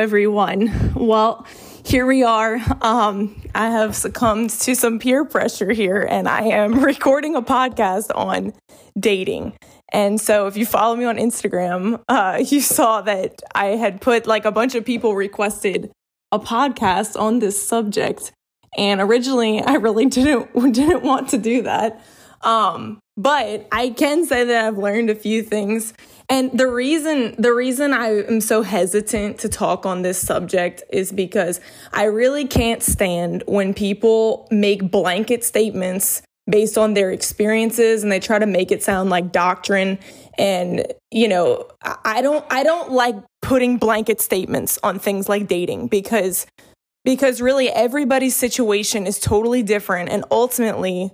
everyone. Well, here we are. Um, I have succumbed to some peer pressure here, and I am recording a podcast on dating. And so, if you follow me on Instagram, uh, you saw that I had put like a bunch of people requested a podcast on this subject. And originally, I really didn't didn't want to do that. Um, but I can say that I've learned a few things. And the reason the reason I am so hesitant to talk on this subject is because I really can't stand when people make blanket statements based on their experiences and they try to make it sound like doctrine and you know I don't I don't like putting blanket statements on things like dating because because really everybody's situation is totally different and ultimately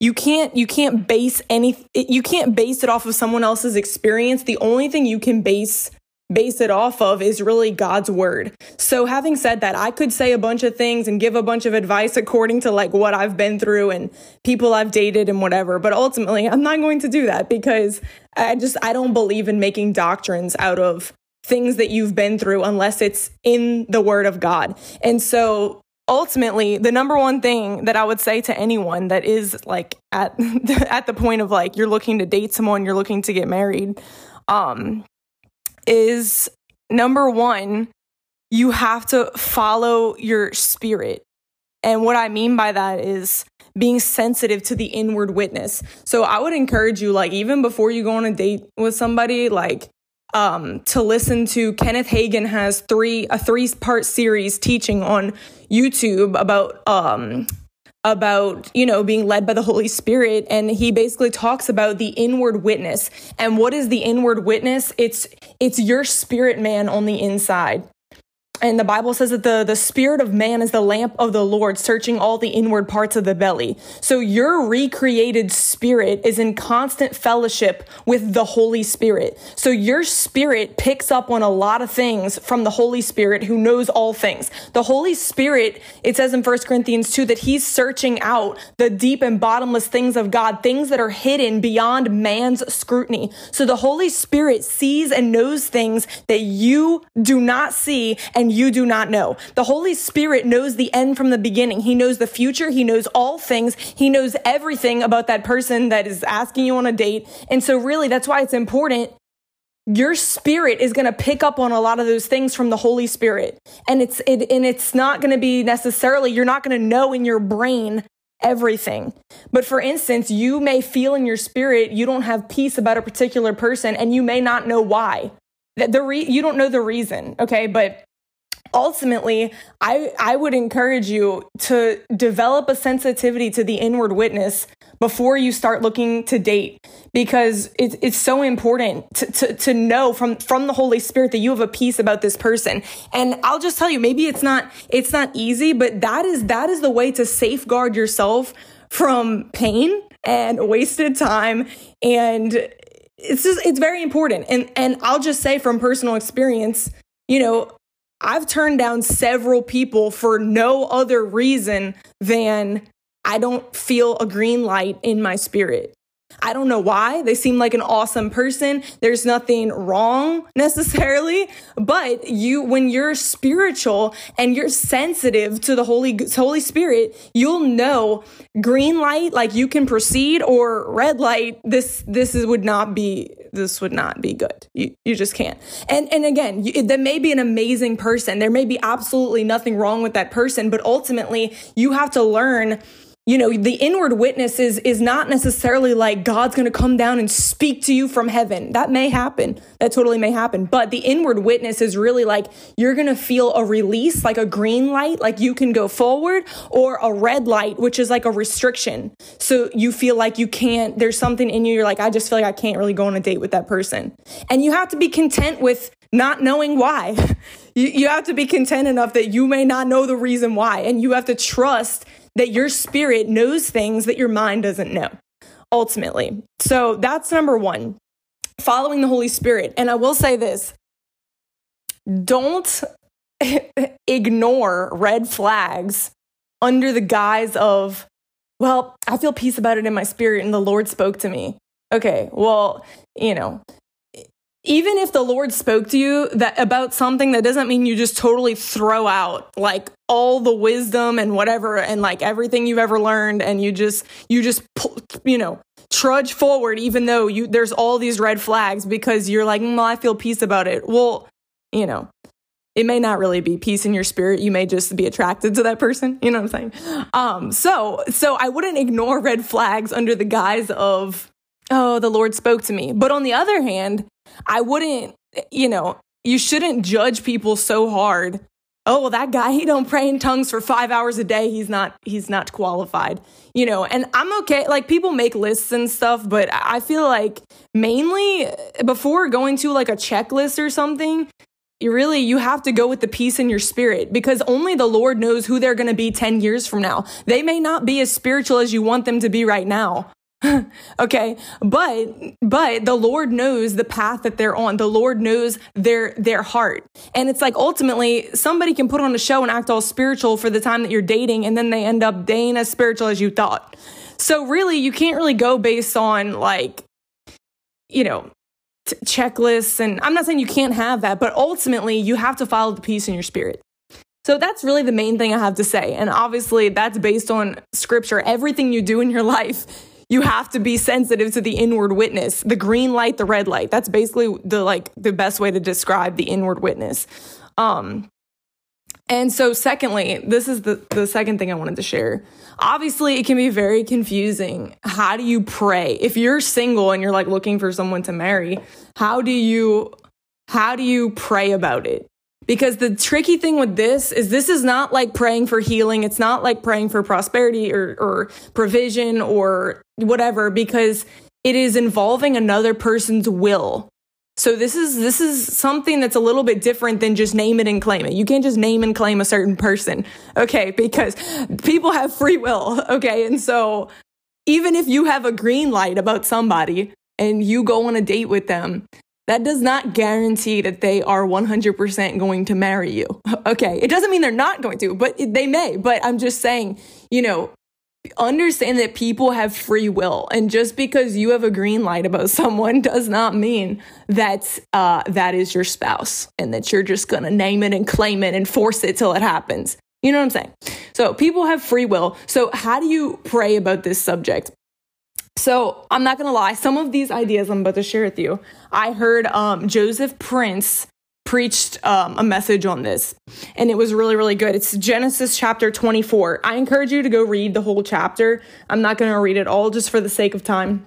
you can't you can't base any you can't base it off of someone else's experience the only thing you can base base it off of is really God's word. So having said that, I could say a bunch of things and give a bunch of advice according to like what I've been through and people I've dated and whatever, but ultimately I'm not going to do that because I just I don't believe in making doctrines out of things that you've been through unless it's in the word of God. And so ultimately the number one thing that i would say to anyone that is like at at the point of like you're looking to date someone you're looking to get married um is number one you have to follow your spirit. And what i mean by that is being sensitive to the inward witness. So i would encourage you like even before you go on a date with somebody like um, to listen to Kenneth Hagin has three a three part series teaching on YouTube about um, about you know being led by the Holy Spirit, and he basically talks about the inward witness. And what is the inward witness? It's it's your spirit man on the inside. And the Bible says that the, the spirit of man is the lamp of the Lord, searching all the inward parts of the belly. So your recreated spirit is in constant fellowship with the Holy Spirit. So your spirit picks up on a lot of things from the Holy Spirit who knows all things. The Holy Spirit, it says in 1 Corinthians 2 that he's searching out the deep and bottomless things of God, things that are hidden beyond man's scrutiny. So the Holy Spirit sees and knows things that you do not see and and you do not know. The Holy Spirit knows the end from the beginning. He knows the future. He knows all things. He knows everything about that person that is asking you on a date. And so really that's why it's important your spirit is going to pick up on a lot of those things from the holy spirit and it's it, and it's not going to be necessarily you're not going to know in your brain everything but for instance you may feel in your spirit you don't have peace about a particular person and you may not know why the re- you don't know the reason okay but ultimately i i would encourage you to develop a sensitivity to the inward witness before you start looking to date because it's, it's so important to, to, to know from from the holy spirit that you have a peace about this person. And i'll just tell you maybe it's not it's not easy but that is that is the way to safeguard yourself from pain and wasted time. And it's just it's very important. And and i'll just say from personal experience you know I've turned down several people for no other reason than I don't feel a green light in my spirit. I don't know why. They seem like an awesome person. There's nothing wrong necessarily, but you when you're spiritual and you're sensitive to the Holy Holy Spirit, you'll know green light like you can proceed or red light this this is, would not be this would not be good. You you just can't. And and again, that may be an amazing person. There may be absolutely nothing wrong with that person, but ultimately you have to learn you know, the inward witness is, is not necessarily like God's going to come down and speak to you from heaven. That may happen. That totally may happen. But the inward witness is really like you're going to feel a release, like a green light, like you can go forward, or a red light, which is like a restriction. So you feel like you can't, there's something in you, you're like, I just feel like I can't really go on a date with that person. And you have to be content with not knowing why. you, you have to be content enough that you may not know the reason why. And you have to trust that your spirit knows things that your mind doesn't know, ultimately. So that's number one, following the Holy Spirit. And I will say this don't ignore red flags under the guise of, well, I feel peace about it in my spirit and the Lord spoke to me. Okay, well, you know, even if the Lord spoke to you that about something, that doesn't mean you just totally throw out like all the wisdom and whatever and like everything you've ever learned, and you just you just you know trudge forward even though you there's all these red flags because you're like, well, I feel peace about it. Well, you know, it may not really be peace in your spirit. You may just be attracted to that person. You know what I'm saying? Um, so so I wouldn't ignore red flags under the guise of oh, the Lord spoke to me. But on the other hand, I wouldn't, you know, you shouldn't judge people so hard. Oh, well, that guy, he don't pray in tongues for five hours a day. He's not, he's not qualified, you know, and I'm okay. Like people make lists and stuff, but I feel like mainly before going to like a checklist or something, you really you have to go with the peace in your spirit because only the lord knows who they're going to be 10 years from now they may not be as spiritual as you want them to be right now okay but but the lord knows the path that they're on the lord knows their their heart and it's like ultimately somebody can put on a show and act all spiritual for the time that you're dating and then they end up ain't as spiritual as you thought so really you can't really go based on like you know t- checklists and i'm not saying you can't have that but ultimately you have to follow the peace in your spirit so that's really the main thing I have to say. And obviously, that's based on scripture. Everything you do in your life you have to be sensitive to the inward witness, the green light, the red light. That's basically the like the best way to describe the inward witness. Um, and so, secondly, this is the, the second thing I wanted to share. Obviously, it can be very confusing. How do you pray? If you're single and you're like looking for someone to marry, how do you how do you pray about it? Because the tricky thing with this is this is not like praying for healing. It's not like praying for prosperity or, or provision or whatever, because it is involving another person's will. So this is this is something that's a little bit different than just name it and claim it. You can't just name and claim a certain person, okay? Because people have free will, okay? And so even if you have a green light about somebody and you go on a date with them, that does not guarantee that they are 100% going to marry you. Okay. It doesn't mean they're not going to, but they may. But I'm just saying, you know, understand that people have free will. And just because you have a green light about someone does not mean that uh, that is your spouse and that you're just going to name it and claim it and force it till it happens. You know what I'm saying? So people have free will. So how do you pray about this subject? So I'm not gonna lie, some of these ideas I'm about to share with you, I heard um, Joseph Prince preached um, a message on this, and it was really, really good. It's Genesis chapter 24. I encourage you to go read the whole chapter. I'm not gonna read it all just for the sake of time.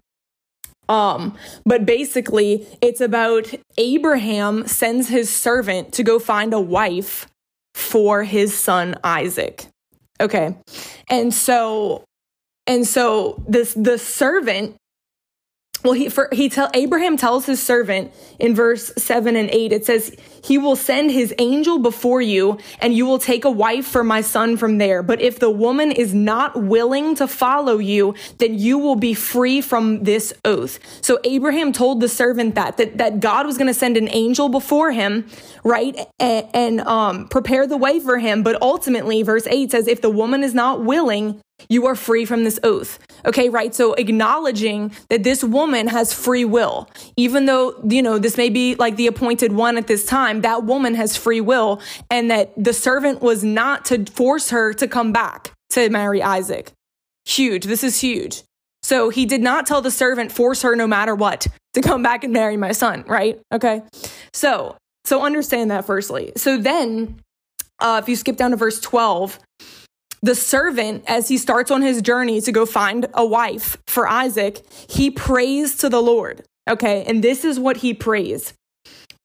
Um, but basically, it's about Abraham sends his servant to go find a wife for his son Isaac. Okay. And so and so this the servant well he for he tell abraham tells his servant in verse 7 and 8 it says he will send his angel before you and you will take a wife for my son from there. But if the woman is not willing to follow you then you will be free from this oath. So abraham told the servant that that, that god was going to send an angel before him right? And, and um, prepare the way for him. But ultimately verse 8 says if the woman is not willing you are free from this oath. Okay, right? So acknowledging that this woman has free will, even though, you know, this may be like the appointed one at this time, that woman has free will, and that the servant was not to force her to come back to marry Isaac. Huge. This is huge. So he did not tell the servant, force her no matter what to come back and marry my son, right? Okay. So, so understand that firstly. So then, uh, if you skip down to verse 12, the servant, as he starts on his journey to go find a wife for Isaac, he prays to the Lord. Okay. And this is what he prays.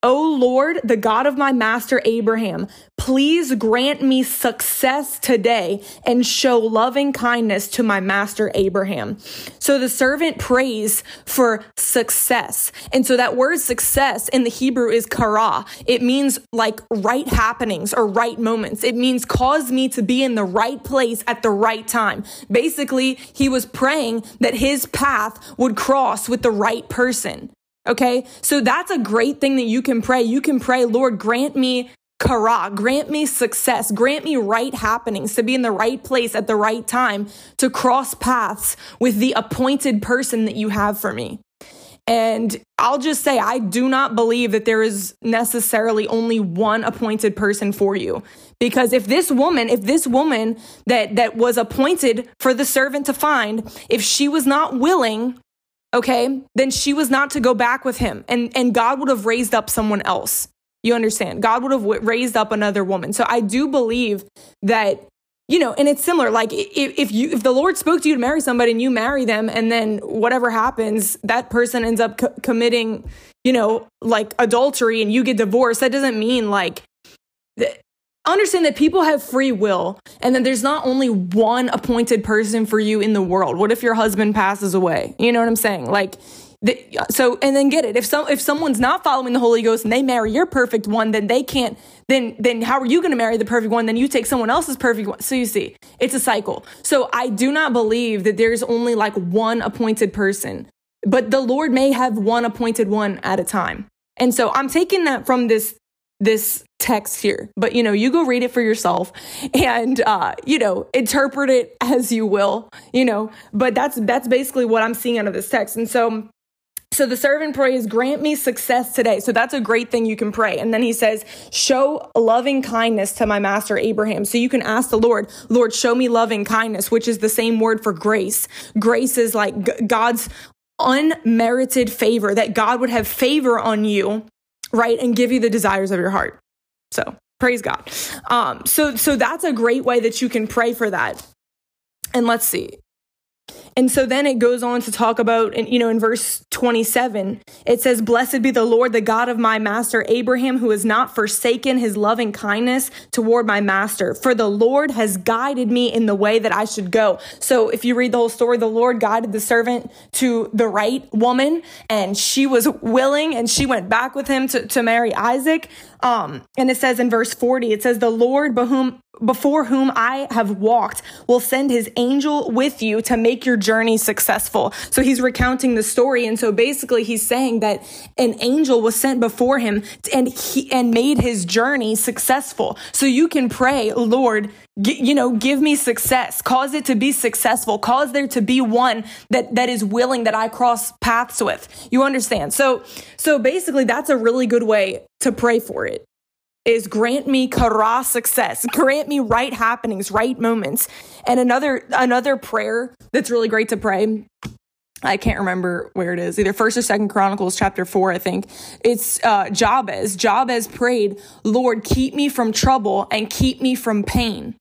O Lord, the God of my master Abraham, please grant me success today and show loving kindness to my master Abraham. So the servant prays for success. And so that word success in the Hebrew is kara. It means like right happenings or right moments. It means cause me to be in the right place at the right time. Basically, he was praying that his path would cross with the right person. Okay. So that's a great thing that you can pray. You can pray, Lord, grant me kara, grant me success, grant me right happenings to be in the right place at the right time to cross paths with the appointed person that you have for me. And I'll just say, I do not believe that there is necessarily only one appointed person for you. Because if this woman, if this woman that, that was appointed for the servant to find, if she was not willing, okay, then she was not to go back with him. And, and God would have raised up someone else. You understand? God would have raised up another woman. So I do believe that you know and it's similar like if, if you if the lord spoke to you to marry somebody and you marry them and then whatever happens that person ends up co- committing you know like adultery and you get divorced that doesn't mean like th- understand that people have free will and that there's not only one appointed person for you in the world what if your husband passes away you know what i'm saying like so and then get it. If some if someone's not following the holy ghost and they marry your perfect one then they can't then then how are you going to marry the perfect one? Then you take someone else's perfect one. So you see it's a cycle. So i do not believe that there's only like one appointed person but the lord may have one appointed one at a time. And so i'm taking that from this this text here. But you know you go read it for yourself and uh you know interpret it as you will you know. But that's that's basically what i'm seeing out of this text. And so so the servant prays, grant me success today. So that's a great thing you can pray. And then he says, show loving kindness to my master Abraham. So you can ask the Lord, Lord, show me loving kindness, which is the same word for grace. Grace is like God's unmerited favor, that God would have favor on you, right? And give you the desires of your heart. So praise God. Um, so, so that's a great way that you can pray for that. And let's see. And so then it goes on to talk about, you know, in verse 27, it says, Blessed be the Lord, the God of my master Abraham, who has not forsaken his loving kindness toward my master. For the Lord has guided me in the way that I should go. So if you read the whole story, the Lord guided the servant to the right woman, and she was willing, and she went back with him to, to marry Isaac. Um, and it says in verse 40, it says, The Lord before whom I have walked will send his angel with you to make your journey successful. So he's recounting the story. And so basically he's saying that an angel was sent before him and he, and made his journey successful. So you can pray, Lord, you know, give me success, cause it to be successful, cause there to be one that, that is willing that I cross paths with. You understand? So, so basically that's a really good way to pray for it is grant me kara success, grant me right happenings, right moments. And another, another prayer that's really great to pray I can't remember where it is, either first or second Chronicles chapter four, I think. It's uh, Jabez. Jabez prayed, Lord, keep me from trouble and keep me from pain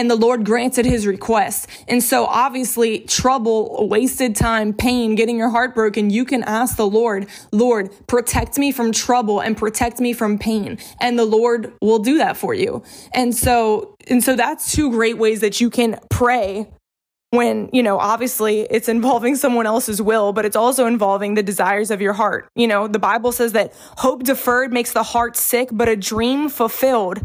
and the Lord granted his request. And so obviously trouble, wasted time, pain, getting your heart broken, you can ask the Lord, Lord, protect me from trouble and protect me from pain. And the Lord will do that for you. And so, and so that's two great ways that you can pray when, you know, obviously it's involving someone else's will, but it's also involving the desires of your heart. You know, the Bible says that hope deferred makes the heart sick, but a dream fulfilled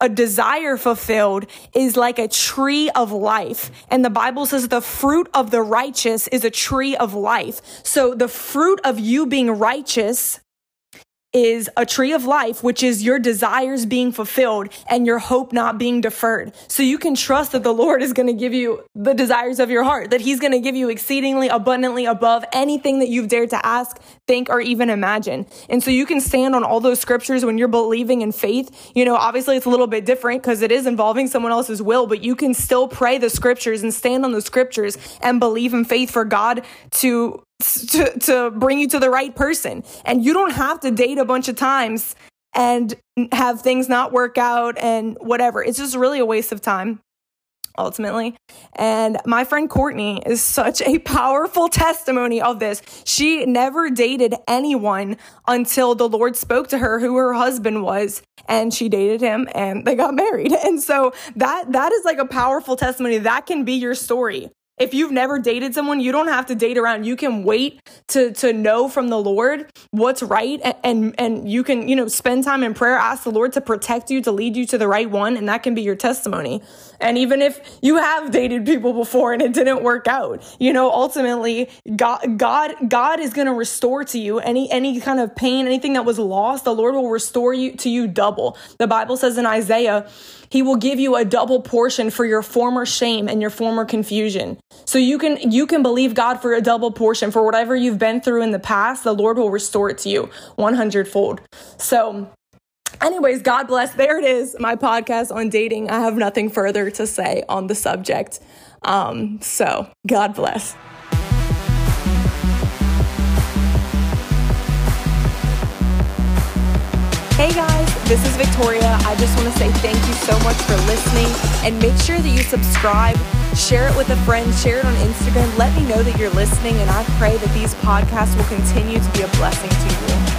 a desire fulfilled is like a tree of life. And the Bible says the fruit of the righteous is a tree of life. So the fruit of you being righteous is a tree of life, which is your desires being fulfilled and your hope not being deferred. So you can trust that the Lord is going to give you the desires of your heart, that He's going to give you exceedingly abundantly above anything that you've dared to ask, think, or even imagine. And so you can stand on all those scriptures when you're believing in faith. You know, obviously it's a little bit different because it is involving someone else's will, but you can still pray the scriptures and stand on the scriptures and believe in faith for God to to, to bring you to the right person. And you don't have to date a bunch of times and have things not work out and whatever. It's just really a waste of time ultimately. And my friend Courtney is such a powerful testimony of this. She never dated anyone until the Lord spoke to her who her husband was and she dated him and they got married. And so that that is like a powerful testimony. That can be your story if you've never dated someone, you don't have to date around. You can wait to to know from the Lord what's right and, and you can, you know, spend time in prayer, ask the Lord to protect you, to lead you to the right one, and that can be your testimony. And even if you have dated people before and it didn't work out, you know, ultimately God God God is going to restore to you any any kind of pain, anything that was lost, the Lord will restore you to you double. The Bible says in Isaiah, he will give you a double portion for your former shame and your former confusion. So you can you can believe God for a double portion for whatever you've been through in the past, the Lord will restore it to you 100 fold. So anyways, God bless. There it is, my podcast on dating. I have nothing further to say on the subject. Um, so God bless. Hey guys, this is Victoria. I just want to say thank you so much for listening and make sure that you subscribe, share it with a friend, share it on Instagram. Let me know that you're listening, and I pray that these podcasts will continue to be a blessing to you.